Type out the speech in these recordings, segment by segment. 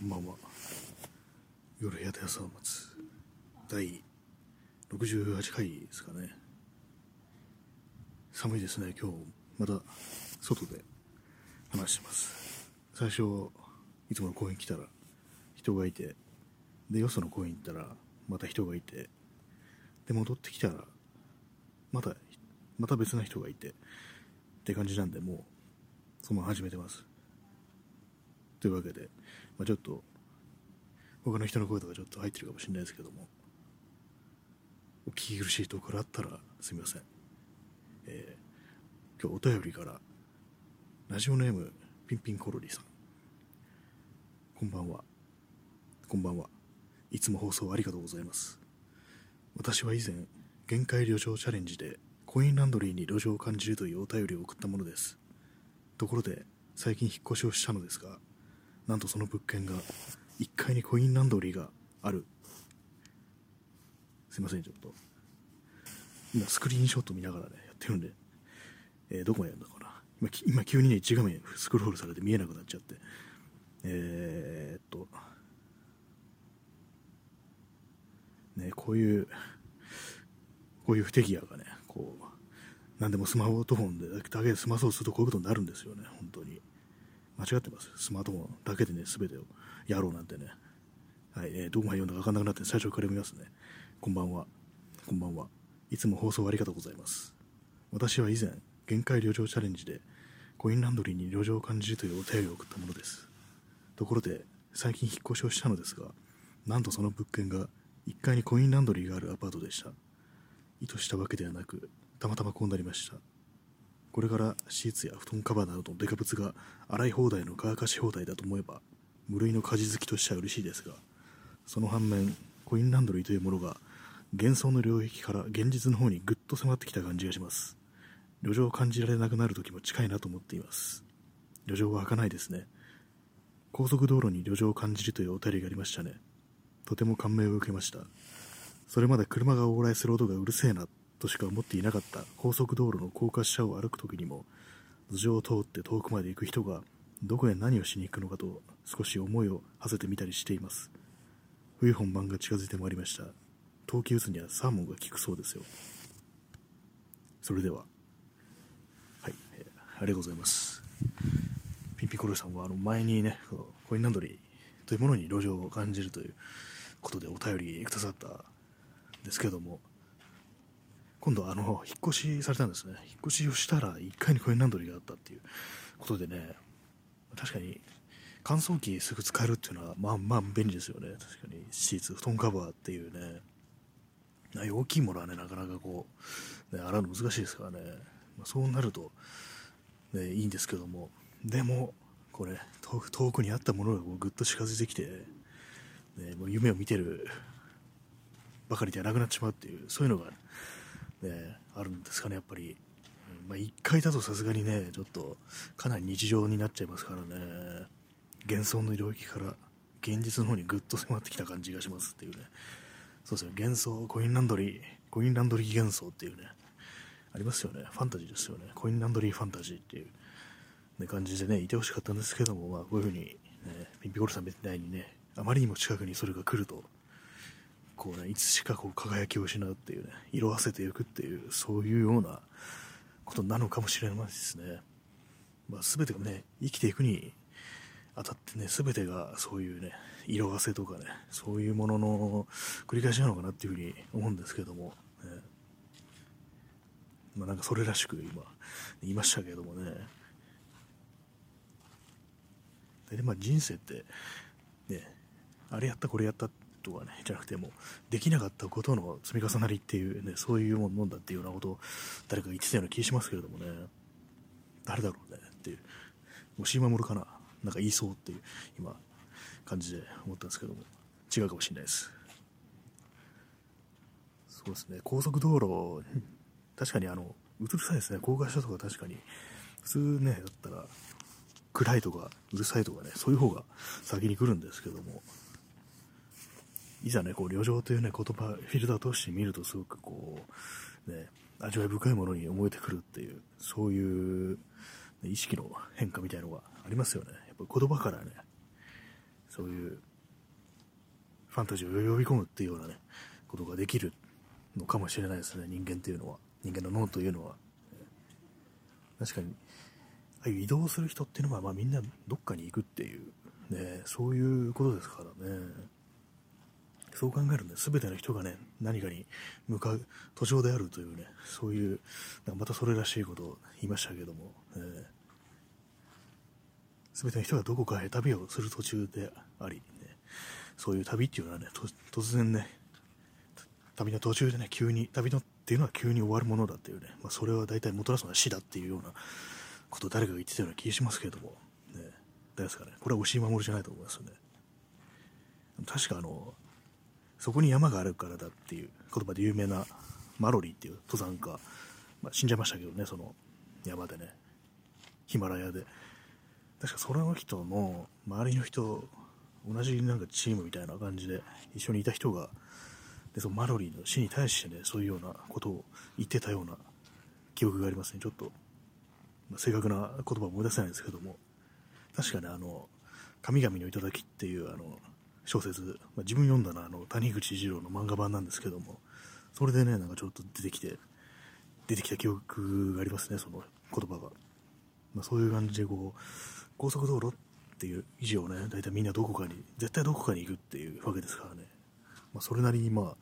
こんばんは。夜部屋で朝を待つ。第68回ですかね。寒いですね。今日また外で話してます。最初いつもの公園来たら人がいて。でよその公園行ったらまた人がいて。で戻ってきたらまたまた別な人がいて。って感じなんでもうそのまま始めてます。というわけで、まあ、ちょっと他の人の声とかちょっと入ってるかもしれないですけどもお聞き苦しいところあったらすみません、えー、今日お便りからラジオネームピンピンコロリさん。こんばんは。こんばんは。いつも放送ありがとうございます。私は以前限界旅情チャレンジでコインランドリーに路上を感じるというお便りを送ったものです。ところで最近引っ越しをしたのですがなんとその物件が1階にコインランドリーがある。すいませんちょっと。今スクリーンショット見ながらねやってるんで、えー、どこまでやるのかな。今今急にね1画面スクロールされて見えなくなっちゃって。えー、っと。ねこういうこういう不手際がねこう何でもスマートフォンでだけで済まそうするとこういうことになるんですよね本当に。間違ってます。スマートフォンだけでね全てをやろうなんてね。はい、えー、どこまで読んだか分かんなくなって最初から読みますね。こんばんは。こんばんは。いつも放送ありがとうございます。私は以前限界旅情チャレンジでコインランドリーに旅情を感じるというお便りを送ったものです。ところで最近引っ越しをしたのですがなんとその物件が1階にコインランドリーがあるアパートでした。意図したわけではなくたまたまこうなりました。これからシーツや布団カバーなどのデカ物が洗い放題の乾かし放題だと思えば無類の家事好きとしては嬉しいですがその反面コインランドリーというものが幻想の領域から現実の方にぐっと迫ってきた感じがします。旅情を感じられなくなる時も近いなと思っています。旅情は開かないですね。高速道路に旅情を感じるというお便りがありましたね。とても感銘を受けました。それまで車が往来する音がうるせえな。としか思っていなかった高速道路の高架下を歩く時にも頭上を通って遠くまで行く人がどこへ何をしに行くのかと少し思いを馳せてみたりしています。冬本番が近づいてまいりました。冬季渦にはサーモンが効くそうですよ。それでは。はい、えー、ありがとうございます。ピンピコロさんはあの前にねコインランドリーというものに路上を感じるということでお便りくださったんですけども。今度あの引っ越しされたんですね。引っ越しをしたら1階にコインランドリーがあったっていうことでね。確かに乾燥機すぐ使えるっていうのはまあまあ便利ですよね。確かにシーツ布団カバーっていうね。大きいものはねなかなかこう、ね、洗うの難しいですからね、まあ、そうなると、ね、いいんですけども。でもこれ遠くにあったものがこうぐっと近づいてきて、ね、もう夢を見てるばかりではなくなってしまうっていうそういうのがね、あるんですかね、やっぱり。まあ、1回だとさすがにね、ちょっとかなり日常になっちゃいますからね、幻想の領域から現実の方にぐっと迫ってきた感じがしますっていうね、そうですね、幻想、コインランドリー、コインランドリー幻想っていうね、ありますよね、ファンタジーですよね、コインランドリーファンタジーっていう、ね、感じでね、いてほしかったんですけども、まあ、こういうふうに、ね、ピンピコルさんみたいにね、あまりにも近くにそれが来ると、こうね、いつしかこう輝きを失うっていうね、色あせていくっていう、そういうようなことなのかもしれないですね。まあ、全てがね、生きていくにあたってね、全てがそういうね、色あせとかね、そういうものの繰り返しなのかなっていうふうに思うんですけども、ね、まあなんかそれらしく今、言いましたけどもね、でまあ人生って、ね、あれやったこれやったとかね、じゃなくても、できなかったことの積み重なりっていうね、そういうもんだっていうようなことを誰か言ってたような気がしますけれどもね、誰だろうねっていう、押井守かな、なんか言いそうっていう、今、感じで思ったんですけども、違うかもしれないです。そうですね、高速道路、確かにあの、うるさいですね、高架下とか確かに、普通ね、だったら、暗いとか、うるさいとかね、そういう方が先に来るんですけども、いざね、こう、旅情というね、言葉、フィルター通して見るとすごくこう、ね、味わい深いものに思えてくるっていう、そういう、ね、意識の変化みたいのがありますよね。やっぱ言葉からね、そういうファンタジーを呼び込むっていうようなね、ことができるのかもしれないですね、人間っていうのは。人間の脳というのは。確かに、ああいう移動する人っていうのは、まあみんなどっかに行くっていう、ね、そういうことですからね。そう考えるとね、全ての人がね、何かに向かう途上であるというね、そういう、またそれらしいことを言いましたけども、えー、全ての人がどこかへ旅をする途中であり、ね、そういう旅っていうのはね、突然ね、旅の途中でね、急に、旅のっていうのは急に終わるものだっていうね、まあ、それは大体もたらすのは死だっていうようなことを誰かが言ってたような気がしますけれども、ね、ですかね、これは押井守じゃないと思いますよね。確かあの、そこに山があるからだっていう言葉で有名なマロリーっていう登山家、まあ、死んじゃいましたけどね、その山でね、ヒマラヤで。確かその人の周りの人、同じなんかチームみたいな感じで一緒にいた人が、でそのマロリーの死に対してね、そういうようなことを言ってたような記憶がありますね。ちょっと、まあ、正確な言葉は思い出せないんですけども、確かね、あの、神々の頂っていうあの小説、まあ、自分読んだのはあの谷口二郎の漫画版なんですけども、それでね、なんかちょっと出てきて、出てきた記憶がありますね、その言葉が。まあ、そういう感じでこう、高速道路っていう以上ね、大体みんなどこかに、絶対どこかに行くっていうわけですからね。まあ、それなりにまあ、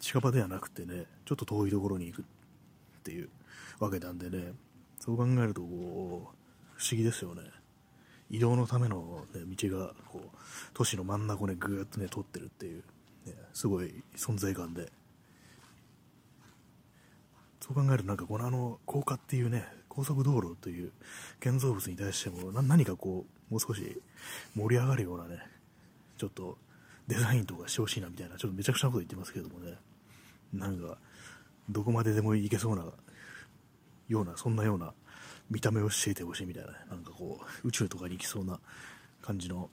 近場ではなくてね、ちょっと遠いところに行くっていうわけなんでね、そう考えるとこう、不思議ですよね。移動のための、ね、道がこう都市の真ん中をねぐーっとね通ってるっていう、ね、すごい存在感で。そう考えるとなんかこのあの高架っていうね高速道路という建造物に対しても何かこうもう少し盛り上がるようなねちょっとデザインとかしてほしいなみたいなちょっとめちゃくちゃなこと言ってますけどもね。なんかどこまででも行けそうなようなそんなような見た目をしていてほしいみたいな、なんかこう、宇宙とかに行きそうな感じの、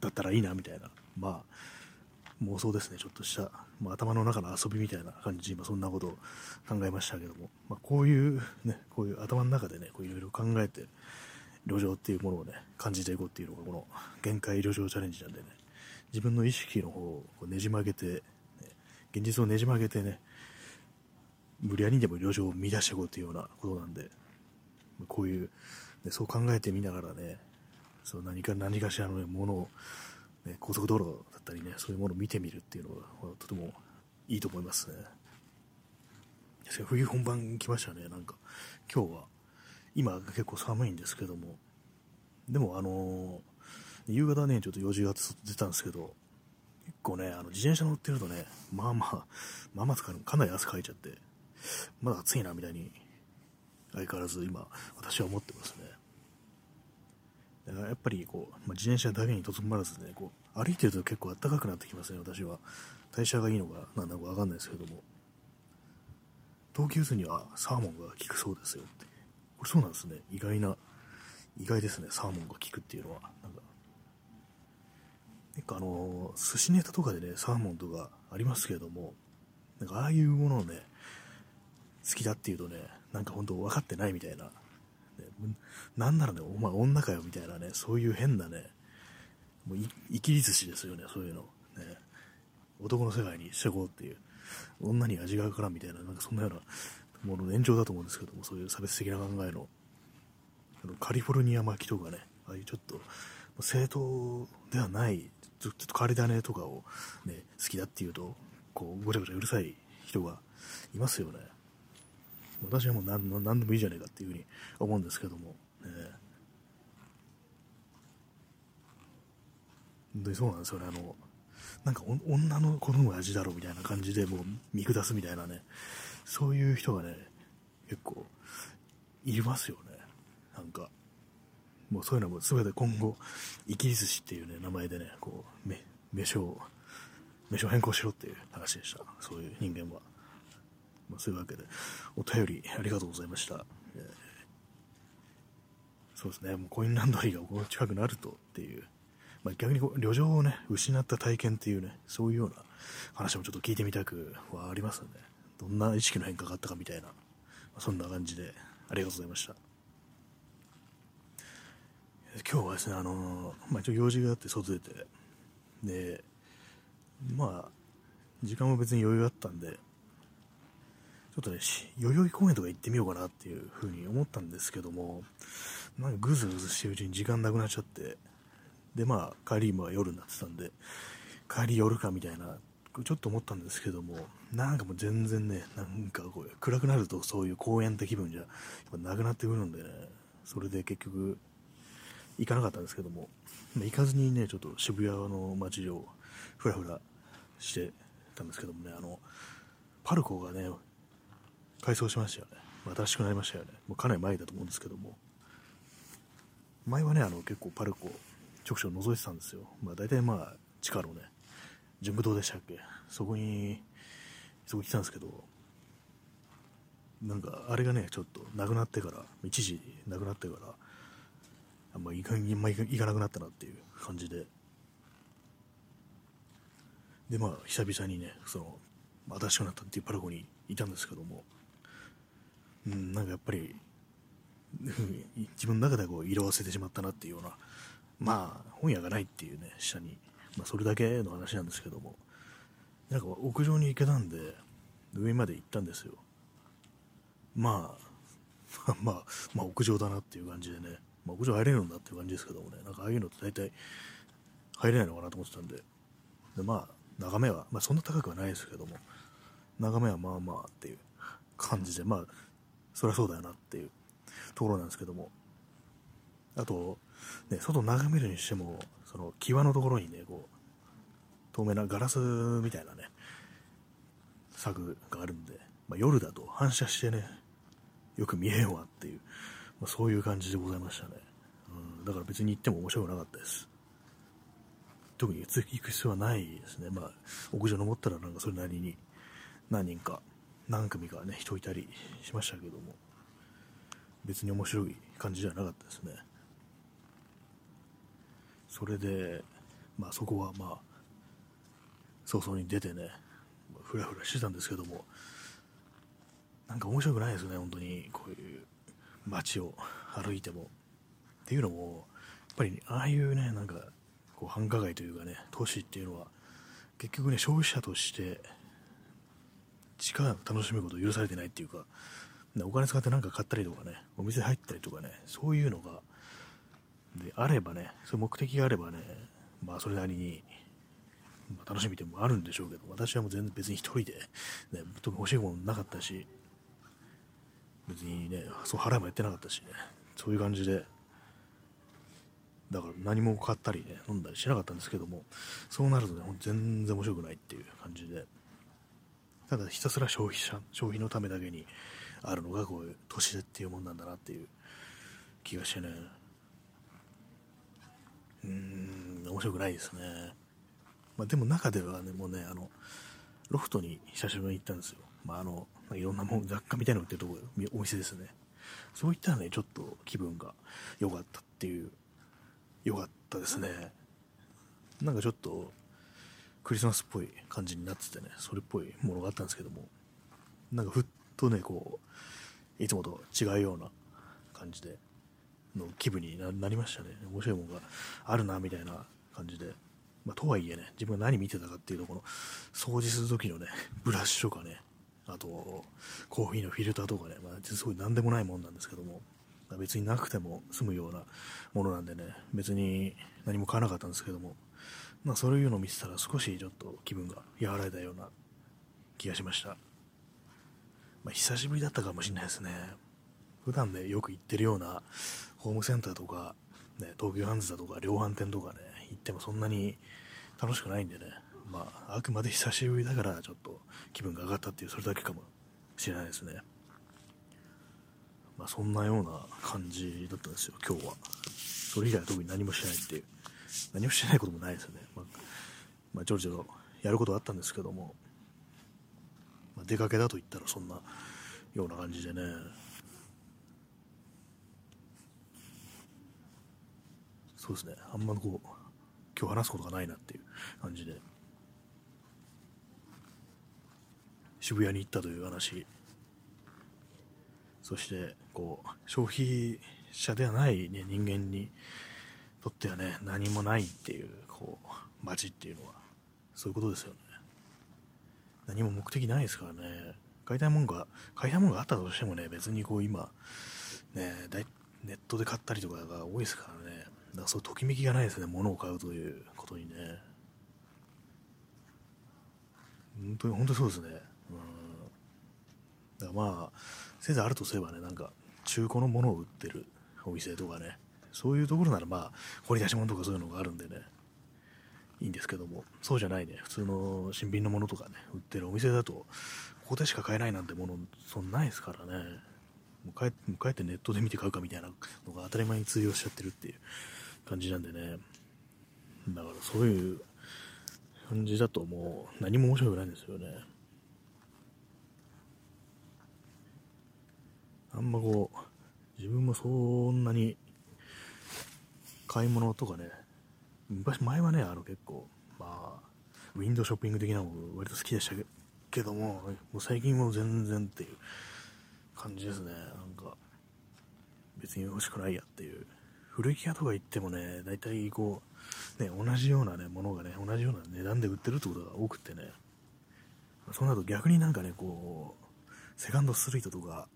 だったらいいなみたいな、まあ、妄想ですね、ちょっとした、まあ、頭の中の遊びみたいな感じで今そんなことを考えましたけども、まあ、こういうね、こういう頭の中でね、いろいろ考えて、旅情っていうものをね、感じていこうっていうのがこの限界旅情チャレンジなんでね、自分の意識の方をねじ曲げて、ね、現実をねじ曲げてね、無理やりにでも旅情を乱していこうというようなことなんで、こういう、ね、そう考えてみながらね、そう何か何かしらの、ね、ものを、ね、高速道路だったりね、そういうものを見てみるっていうのがとてもいいと思いますね。冬本番来ましたね、なんか。今日は、今結構寒いんですけども、でもあのー、夕方ね、ちょっと用事が出たんですけど、結構ね、あの自転車乗ってるとね、まあまあ、まあまあかなり汗かいちゃって、まだ暑いなみたいに相変わらず今私は思ってますね。だからやっぱりこう、まあ、自転車だけにとどまらずねこう歩いてると結構暖かくなってきますね私は。代謝がいいのかなんだかわかんないですけども。同級生にはサーモンが効くそうですよって。これそうなんですね。意外な意外ですねサーモンが効くっていうのは。なんか結構あの寿司ネタとかでねサーモンとかありますけれどもなんかああいうものをね好きだっていうとね、なんか本当分かってないみたいな。ね、なんならね、お前女かよみたいなね、そういう変なね、もう生きり寿司ですよね、そういうの。ね、男の世界にしてこうっていう、女に味がからんみたいな、なんかそんなようなものの延長だと思うんですけども、そういう差別的な考えの、あのカリフォルニア巻きとかね、ああいうちょっと、正当ではない、ちょっと変わり種とかを、ね、好きだっていうと、こう、ごちゃごちゃうるさい人がいますよね。私はもう何何でもいいじゃないかっていうふうに思うんですけども、ね、本当にそうなんですよね。あのなんか女の子の味だろうみたいな感じでもう見下すみたいなね。そういう人がね結構いますよね。なんか。もうそういうのも全て今後生きり寿司っていうね名前でねこう名称名称変更しろっていう話でした。そういう人間は。まあ、そういうわけで、お便りありがとうございました。そうですね、もうコインランドリーがこの近くなるとっていう、まあ、逆にこう旅情をね、失った体験っていうね、そういうような話もちょっと聞いてみたくはありますので、どんな意識の変化があったかみたいな、まあ、そんな感じでありがとうございました。今日はですね、あのまあ、ちょ用事があって外出て、で、まあ、時間も別に余裕があったんで、ちょっとね、代々木公園とか行ってみようかなっていうふうに思ったんですけども、なんかぐずぐずしてるうちに時間なくなっちゃって、で、まあ、帰りも夜になってたんで、帰り夜かみたいな、ちょっと思ったんですけども、なんかもう全然ね、なんかこう、暗くなるとそういう公園って気分じゃ、やっぱなくなってくるんでね、それで結局、行かなかったんですけども、行かずにね、ちょっと渋谷の街をふらふらしてたんですけどもね、あの、パルコがね、改装しましたよね。新しくなりましたよね。もうかなり前だと思うんですけども。前はね、あの結構パルコ、ちょくちょく覗いてたんですよ。まあ大体まあ、地下のね、純武堂でしたっけそこに、そこ来たんですけど、なんかあれがね、ちょっとなくなってから、一時なくなってから、あんま行か行かなくなったなっていう感じで、でまあ久々にねその新しくなったっていうパルコにいたんですけどもうんなんかやっぱり自分の中でこう色あせてしまったなっていうようなまあ本屋がないっていうね下に、まあ、それだけの話なんですけどもなんか屋上に行けたんで上まで行ったんですよ。まあ まあまあ屋上だなっていう感じでね、まあ、屋上入れるんだっていう感じですけどもねなんかああいうのって大体入れないのかなと思ってたんででまあ眺めは、まあ、そんな高くはないですけども眺めはまあまあっていう感じでまあそりゃそうだよなっていうところなんですけども。あと、ね、外眺めるにしてもその際のところにねこう透明なガラスみたいなね柵があるんで、まあ、夜だと反射してねよく見えんわっていう、まあ、そういう感じでございましたね、うん、だから別に行っても面白くなかったです。特に行く必要はないですね。まあ、屋上登ったらなんかそれなりに何人か、何組かね、人いたりしましたけども、別に面白い感じじゃなかったですね。それで、まあそこはまあ、早々に出てね、ふらふらしてたんですけども、なんか面白くないですね、本当に、こういう街を歩いても。っていうのも、やっぱり、ああいうね、なんか、こう繁華街というかね都市っていうのは結局ね消費者として力を楽しむこと許されてないっていうか、お金使って何か買ったりとかねお店入ったりとかねそういうのがであればねそういう目的があればねまあそれなりに、楽しみでもあるんでしょうけど私はもう全然別に一人で、ね、特に欲しいものなかったし別にねそう払いもやってなかったしねそういう感じでだから何も買ったりね、飲んだりしなかったんですけども、そうなるとね、全然面白くないっていう感じで、ただひたすら消費者、消費のためだけにあるのがこういう都市っていうもんなんだなっていう気がしてね、うん、面白くないですね。まあ、でも中ではね、もうね、あの、ロフトに久しぶりに行ったんですよ。まあ、あの、いろんなもん、雑貨みたいなの売ってるとこ、お店ですね。そういったらね、ちょっと気分が良かったっていう良かったですねなんかちょっとクリスマスっぽい感じになっててねそれっぽいものがあったんですけどもなんかふっとねこういつもと違うような感じでの気分になりましたね。面白いものがあるなみたいな感じで。まあ、とはいえね自分が何見てたかっていうとこの掃除する時のね ブラシとかねあとコーヒーのフィルターとかね、まあ、すごい何でもないもんなんですけども別になくても済むようなものなんでね、別に何も買わなかったんですけども、まあそういうのを見てたら少しちょっと気分が和らいだような気がしました。まあ久しぶりだったかもしれないですね。普段ね、よく行ってるようなホームセンターとか、ね、東急ハンズだとか量販店とかね、行ってもそんなに楽しくないんでね、まああくまで久しぶりだからちょっと気分が上がったっていうそれだけかもしれないですね。まあ、そんなような感じだったんですよ、今日は。それ以外は特に何もしないっていう。何もしないこともないですよね。まあ、まあ、ちょろちょろやることはあったんですけども、まあ、出かけだと言ったらそんなような感じでね。そうですね、あんまこう、今日話すことがないなっていう感じで。渋谷に行ったという話そしてこう消費者ではない、ね、人間にとってはね、何もないっていう、こう、街っていうのは、そういうことですよね。何も目的ないですからね。買いたいもんが、買いたいもんがあったとしてもね、別にこう今、ね、ネットで買ったりとかが多いですからね。だからそうときめきがないですね、物を買うということにね。本当に、本当にそうですね。うん。だからまあ、せいぜいあるとすればね、なんか、中古のものを売ってるお店とかね、そういうところならまあ、掘り出し物とかそういうのがあるんでね、いいんですけども、そうじゃないね、普通の新品のものとかね、売ってるお店だと、ここでしか買えないなんてもの、そんないですからね。もう帰帰ってネットで見て買うかみたいなのが当たり前に通用しちゃってるっていう感じなんでね。だからそういう感じだともう何も面白くないんですよね。あんまこう、自分もそんなに買い物とかね、昔前はね、あの結構、まあ、ウィンドウショッピング的なもの割と好きでしたけども、もう最近も全然っていう感じですね。なんか、別に欲しくないやっていう。古着屋とか行ってもね、大体こう、ね、同じようなね、ものがね、同じような値段で売ってるってことが多くてね、そうなると逆になんかね、こう、セカンドストリートとか、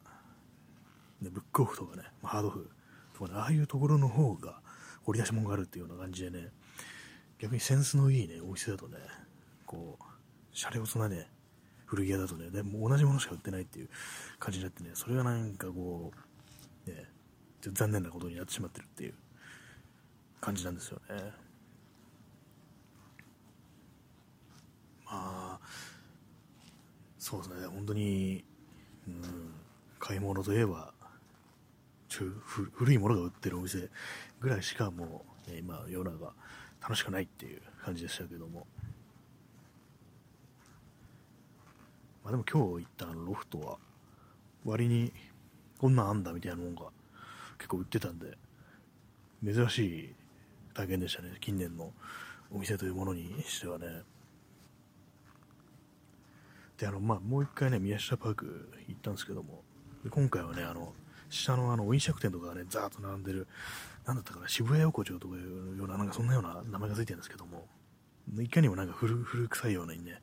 ね、ブックオフとかね、ハードオフとかね、ああいうところの方が掘り出し物があるっていうような感じでね、逆にセンスのいいね、お店だとね、こう、シャレオツなね、古着屋だとね、でも同じものしか売ってないっていう感じになってね、それがなんかこう、ね、ちょっと残念なことになってしまってるっていう感じなんですよね。まあ、そうですね、本当に、うん、買い物といえば、古いものが売ってるお店ぐらいしかもう、ね、今世の中楽しくないっていう感じでしたけども、まあ、でも今日行ったあのロフトは、割にこんなんあんだみたいなもんが結構売ってたんで、珍しい体験でしたね、近年のお店というものにしてはね。で、あの、まあ、もう一回ね、宮下パーク行ったんですけども、今回はね、あの、下のあの、飲食店とかがね、ザーッと並んでる、なんだったかな、渋谷横丁とかいうような、なんかそんなような名前が付いてるんですけども、いかにもなんか古古臭いようなにね、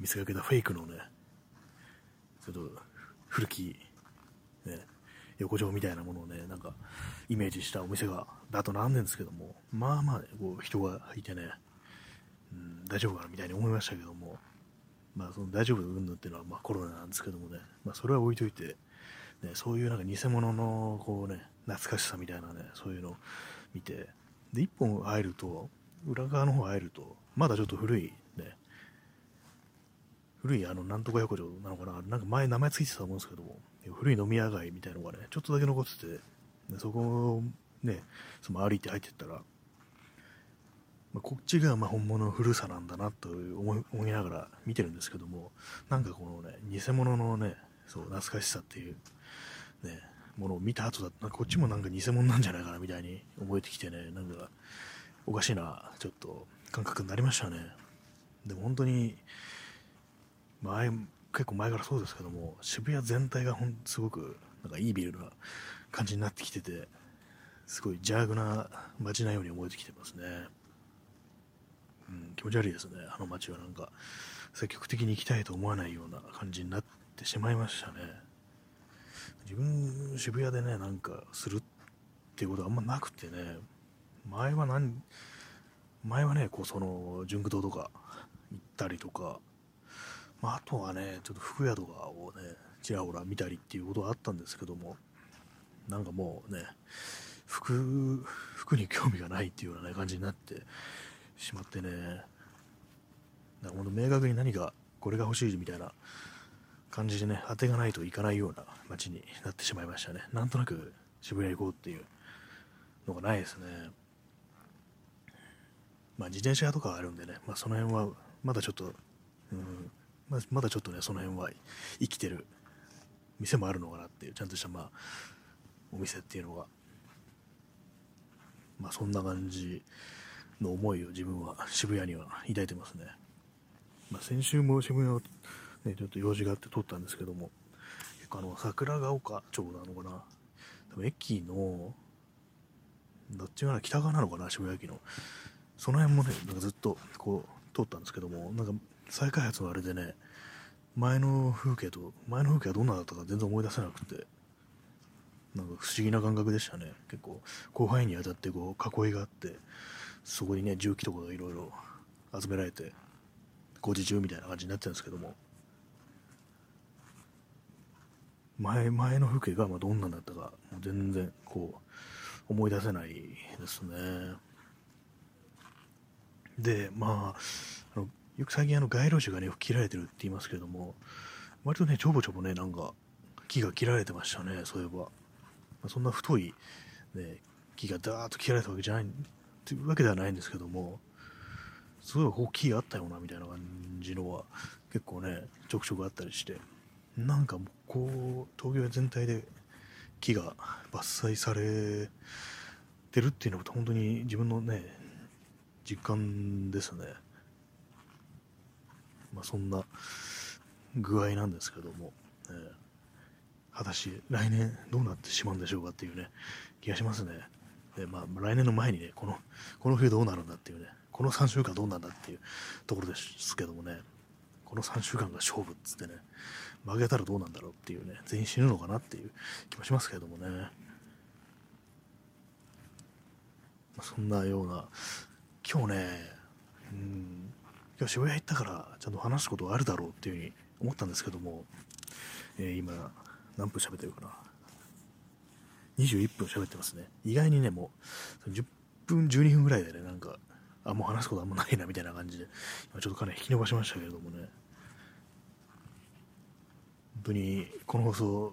見せかけたフェイクのね、ちょっと古き、ね、横丁みたいなものをね、なんかイメージしたお店がだとなんでるんですけども、まあまあ、ね、こう人がいてね、うん、大丈夫かなみたいに思いましたけども、まあその大丈夫うんぬっていうのはまあコロナなんですけどもね、まあそれは置いといて、ね、そういうなんか偽物のこうね、懐かしさみたいなね、そういうのを見て、で、一本入ると、裏側の方入ると、まだちょっと古いね、古いあの、なんとか横丁なのかな、なんか前名前ついてたと思うんですけども、古い飲み屋街みたいなのがね、ちょっとだけ残ってて、でそこをね、その歩いて入ってったら、まあ、こっちがま本物の古さなんだなと思い思いながら見てるんですけども、なんかこのね、偽物のね、そう、懐かしさっていう、ね、ものを見た後だと、こっちもなんか偽物なんじゃないかなみたいに覚えてきてね、なんか、おかしいな、ちょっと感覚になりましたね。でも本当に、前、結構前からそうですけども、渋谷全体がほんすごく、なんかいいビルな感じになってきてて、すごい邪悪な街なように思えてきてますね。うん、気持ち悪いですね、あの街はなんか、積極的に行きたいと思わないような感じになってしまいましたね。自分、渋谷でね、なんかするっていうことはあんまなくてね、前は何、前はね、こうその、純駆堂とか行ったりとか、まあ、あとはね、ちょっと服屋とかをね、ちらほら見たりっていうことはあったんですけども、なんかもうね、服、服に興味がないっていうような、ね、感じになってしまってね、なんか本当明確に何かこれが欲しいみたいな感じでね、当てがないといかないような街になってしまいましたね。なんとなく渋谷行こうっていうのがないですね。まあ自転車とかあるんでね、まあその辺はまだちょっと、うんま、だちょっとね、その辺は生きてる店もあるのかなっていう、ちゃんとしたまあ、お店っていうのが、まあそんな感じの思いを自分は渋谷には抱いてますね。まあ先週も渋谷ね、ちょっと用事があって撮ったんですけども、結構あの、桜ヶ丘町なのかな、多分駅の、どっちが北側なのかな、渋谷駅の。その辺もね、なんかずっとこう通ったんですけども、なんか再開発のあれでね、前の風景と、前の風景はどんなだったか全然思い出せなくて、なんか不思議な感覚でしたね。結構、広範囲にわたってこう囲いがあって、そこにね、重機とかがいろいろ集められて、工事中みたいな感じになってるんですけども、前前の風景がまどんなんだったか、もう全然こう思い出せないですね。で、まあ、あのよく最近あの街路樹がね、切られてるって言いますけども、割とね、ちょぼちょぼね、なんか木が切られてましたね、そういえば。まあ、そんな太い、ね、木がダーッと切られたわけじゃない、っていうわけではないんですけども、すごい大きいあったよな、みたいな感じのは結構ね、ちょくちょくあったりして、なんか、こう、東京全体で木が伐採されてるっていうのは本当に自分のね、実感ですね。まあ、そんな具合なんですけども、えー、果たして来年どうなってしまうんでしょうかっていうね、気がしますね。でまあ、来年の前にね、この、この冬どうなるんだっていうね、この3週間どうなんだっていうところですけどもね、この3週間が勝負っつってね、負けたらどうなんだろうっていうね、全員死ぬのかなっていう気もしますけれどもね。ま、そんなような、今日ね、うん、今日渋谷行ったからちゃんと話すことがあるだろうっていうふうに思ったんですけども、えー、今、何分喋ってるかな。21分喋ってますね。意外にね、もう、10分、12分ぐらいでね、なんか、あ、もう話すことあんまないなみたいな感じで、今ちょっとかなり引き伸ばしましたけれどもね、当にこの放送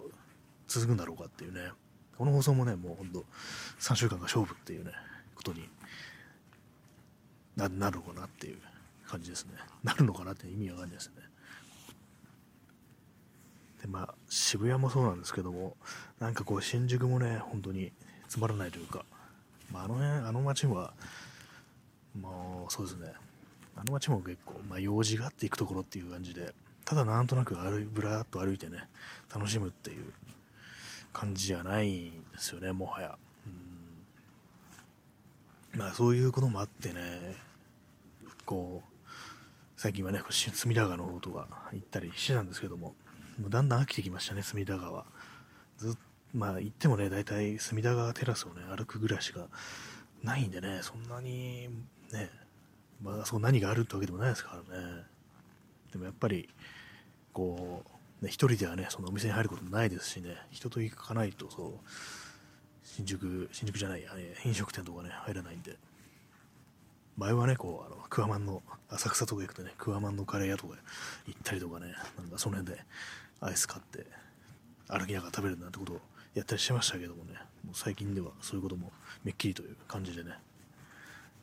続くんだろうかっていうね、この放送もね、もう本当、3週間が勝負っていうね、ことにななるのかなっていう感じですね。なるのかなって意味わかんないですね。で、まあ、渋谷もそうなんですけども、なんかこう、新宿もね、本当につまらないというか、まあ、あの辺、あの街は、もうそうですねあの街も結構、まあ、用事があって行くところっていう感じでただなんとなく歩ぶらっと歩いてね楽しむっていう感じじゃないんですよねもはや。まあそういうこともあってねこう最近はね隅田川の方とか行ったりしてたんですけどももうだんだん飽きてきましたね隅田川。ずっまあ行ってもね大体隅田川テラスをね歩くぐらいしかないんでねそんなにね、まあ、そう何があるってわけでもないですからね。でもやっぱり、こう、ね、一人ではね、そのお店に入ることもないですしね、人と行かないと、そう、新宿、新宿じゃないや、ね、飲食店とかね、入らないんで。前はね、こう、あの、クワマンの、浅草とか行くとね、クワマンのカレー屋とか行ったりとかね、なんかその辺でアイス買って、歩きながら食べるなんてことをやったりしてましたけどもね、もう最近ではそういうこともめっきりという感じでね、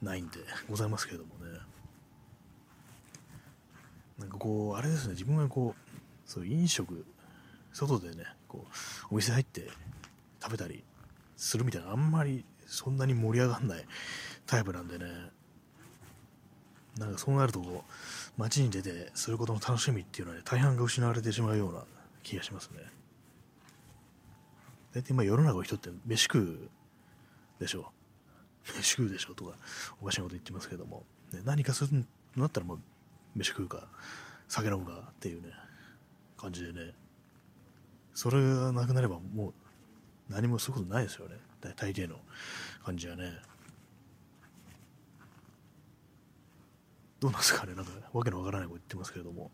ないんでございますけれどもねこうあれですね自分がこうそう飲食外でねこうお店入って食べたりするみたいなあんまりそんなに盛り上がんないタイプなんでねなんかそうなると街に出てすることの楽しみっていうのは、ね、大半が失われてしまうような気がしますね。大体今世の中の人って飯食うでしょ。う飯食うでしょうとかおかしなこと言ってますけども、ね、何かするんだったらもう飯食うか。酒飲むかっていうね感じでね。それがなくなればもう何もすることないですよね。大抵の感じはね。どうなんですかね。なんかわけのわからないこと言ってますけれども。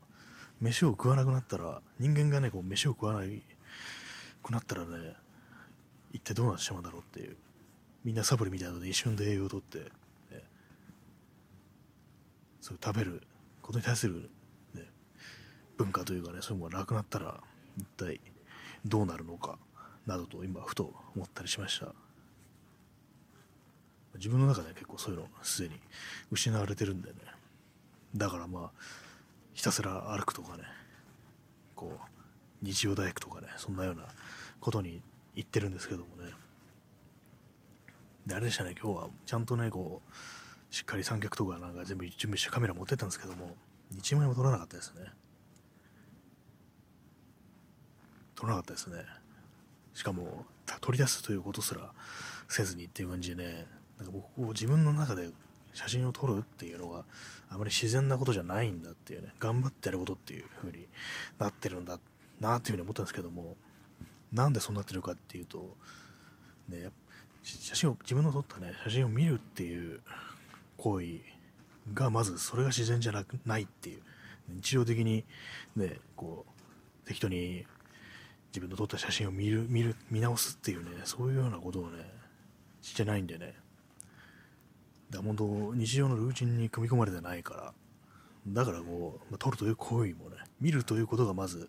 飯を食わなくなったら人間がねこう飯を食わないくなったらね一体どうなってしまうんだろうっていう。みんなサプリみたいなので一瞬で栄養をとって、ね、そう食べることに対する、文化というかねそういうものがなくなったら一体どうなるのかなどと今ふと思ったりしました。自分の中で結構そういうのすでに失われてるんでね。だからまあひたすら歩くとかねこう日曜大工とかねそんなようなことに行ってるんですけどもね。で、あれでしたね、今日はちゃんとね、こう、しっかり三脚とかなんか全部準備してカメラ持ってったんですけども、1枚も撮らなかったですね。撮らなかったですね。しかも、取り出すということすらせずにっていう感じでね、なんか僕、こう自分の中で写真を撮るっていうのがあまり自然なことじゃないんだっていうね、頑張ってやることっていう風になってるんだなっていう風に思ったんですけども、なんでそうなってるかっていうと、ね、写真を、自分の撮ったね、写真を見るっていう行為がまずそれが自然じゃなくないっていう、日常的にね、こう、適当に自分の撮った写真を見る、見る、見直すっていうね、そういうようなことをね、してないんでね、だ本当、日常のルーチンに組み込まれてないから、だからこう、まあ、撮るという行為もね、見るということがまず、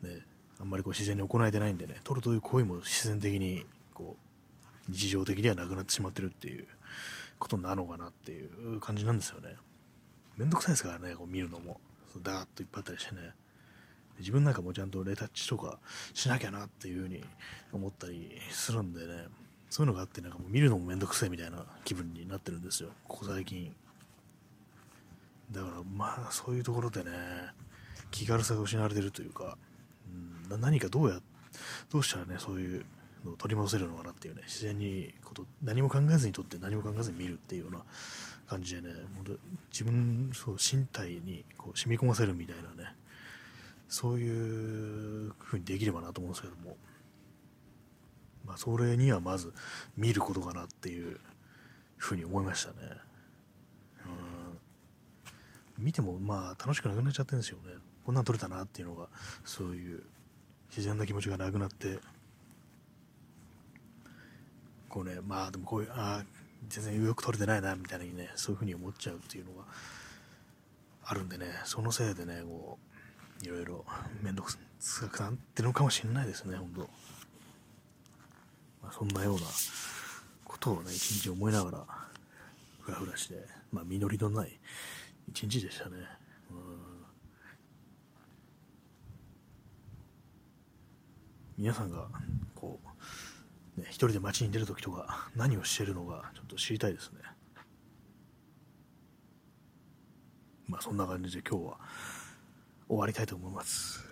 ね、あんまりこう自然に行えてないんでね、撮るという行為も自然的に、こう、日常的にはなくなってしまってるっていうことなのかなっていう感じなんですよね。めんどくさいですからね、こう見るのも。ダーッといっぱいあったりしてね。自分なんかもちゃんとレタッチとかしなきゃなっていうふうに思ったりするんでね。そういうのがあってなんかもう見るのもめんどくさいみたいな気分になってるんですよここ最近だからまあそういうところでね気軽さが失われてるというか、うん、何かどうやどうしたらねそういうのを取り戻せるのかなっていうね自然にこと何も考えずにとって何も考えずに見るっていうような感じでね自分そう身体にこう染み込ませるみたいなねそういう風にできればなと思うんですけどもまあ、それにはまず見ることかなっていうふうに思いましたね。うん見てもまあ楽しくなくなっちゃってるんですよね。こんなん撮れたなっていうのがそういう自然な気持ちがなくなってこうねまあでもこういうあ全然よく撮れてないなみたいにねそういうふうに思っちゃうっていうのがあるんでねそのせいでねこういろいろ面倒くさくなってるのかもしれないですね本当。まあ、そんなようなことをね、一日思いながら、ふらふらして、まあ、実りのない一日でしたね。皆さんが、こう、ね、一人で街に出るときとか、何をしているのか、ちょっと知りたいですね。まあ、そんな感じで今日は終わりたいと思います。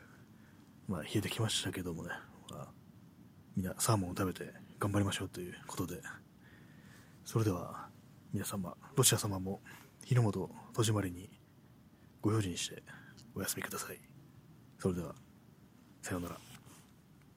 まあ、冷えてきましたけどもね、まあみんなサーモンを食べて頑張りましょうということで、それでは皆様、ロシア様も日の本戸締まりにご用心してお休みください。それでは、さようなら。